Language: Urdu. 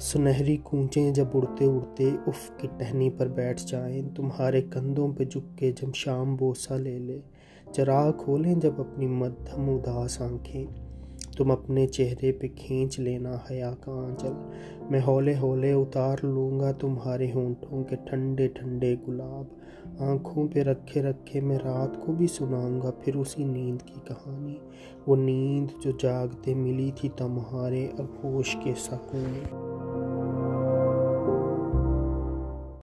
سنہری کونچیں جب اڑتے اڑتے اف کی ٹہنی پر بیٹھ جائیں، تمہارے کندھوں پہ جھک کے جب شام بوسہ لے لے، چراغ کھولیں جب اپنی مدھم اداس آنکھیں۔ تم اپنے چہرے پہ کھینچ لینا، حیا کا آنچل۔ میں ہولے ہولے اتار لوں گا تمہارے ہونٹوں کے ٹھنڈے ٹھنڈے گلاب۔ آنکھوں پہ رکھے رکھے میں رات کو بھی سناؤں گا پھر اسی نیند کی کہانی۔ وہ نیند جو جاگتے ملی تھی تمہارے اگوش کے سکون۔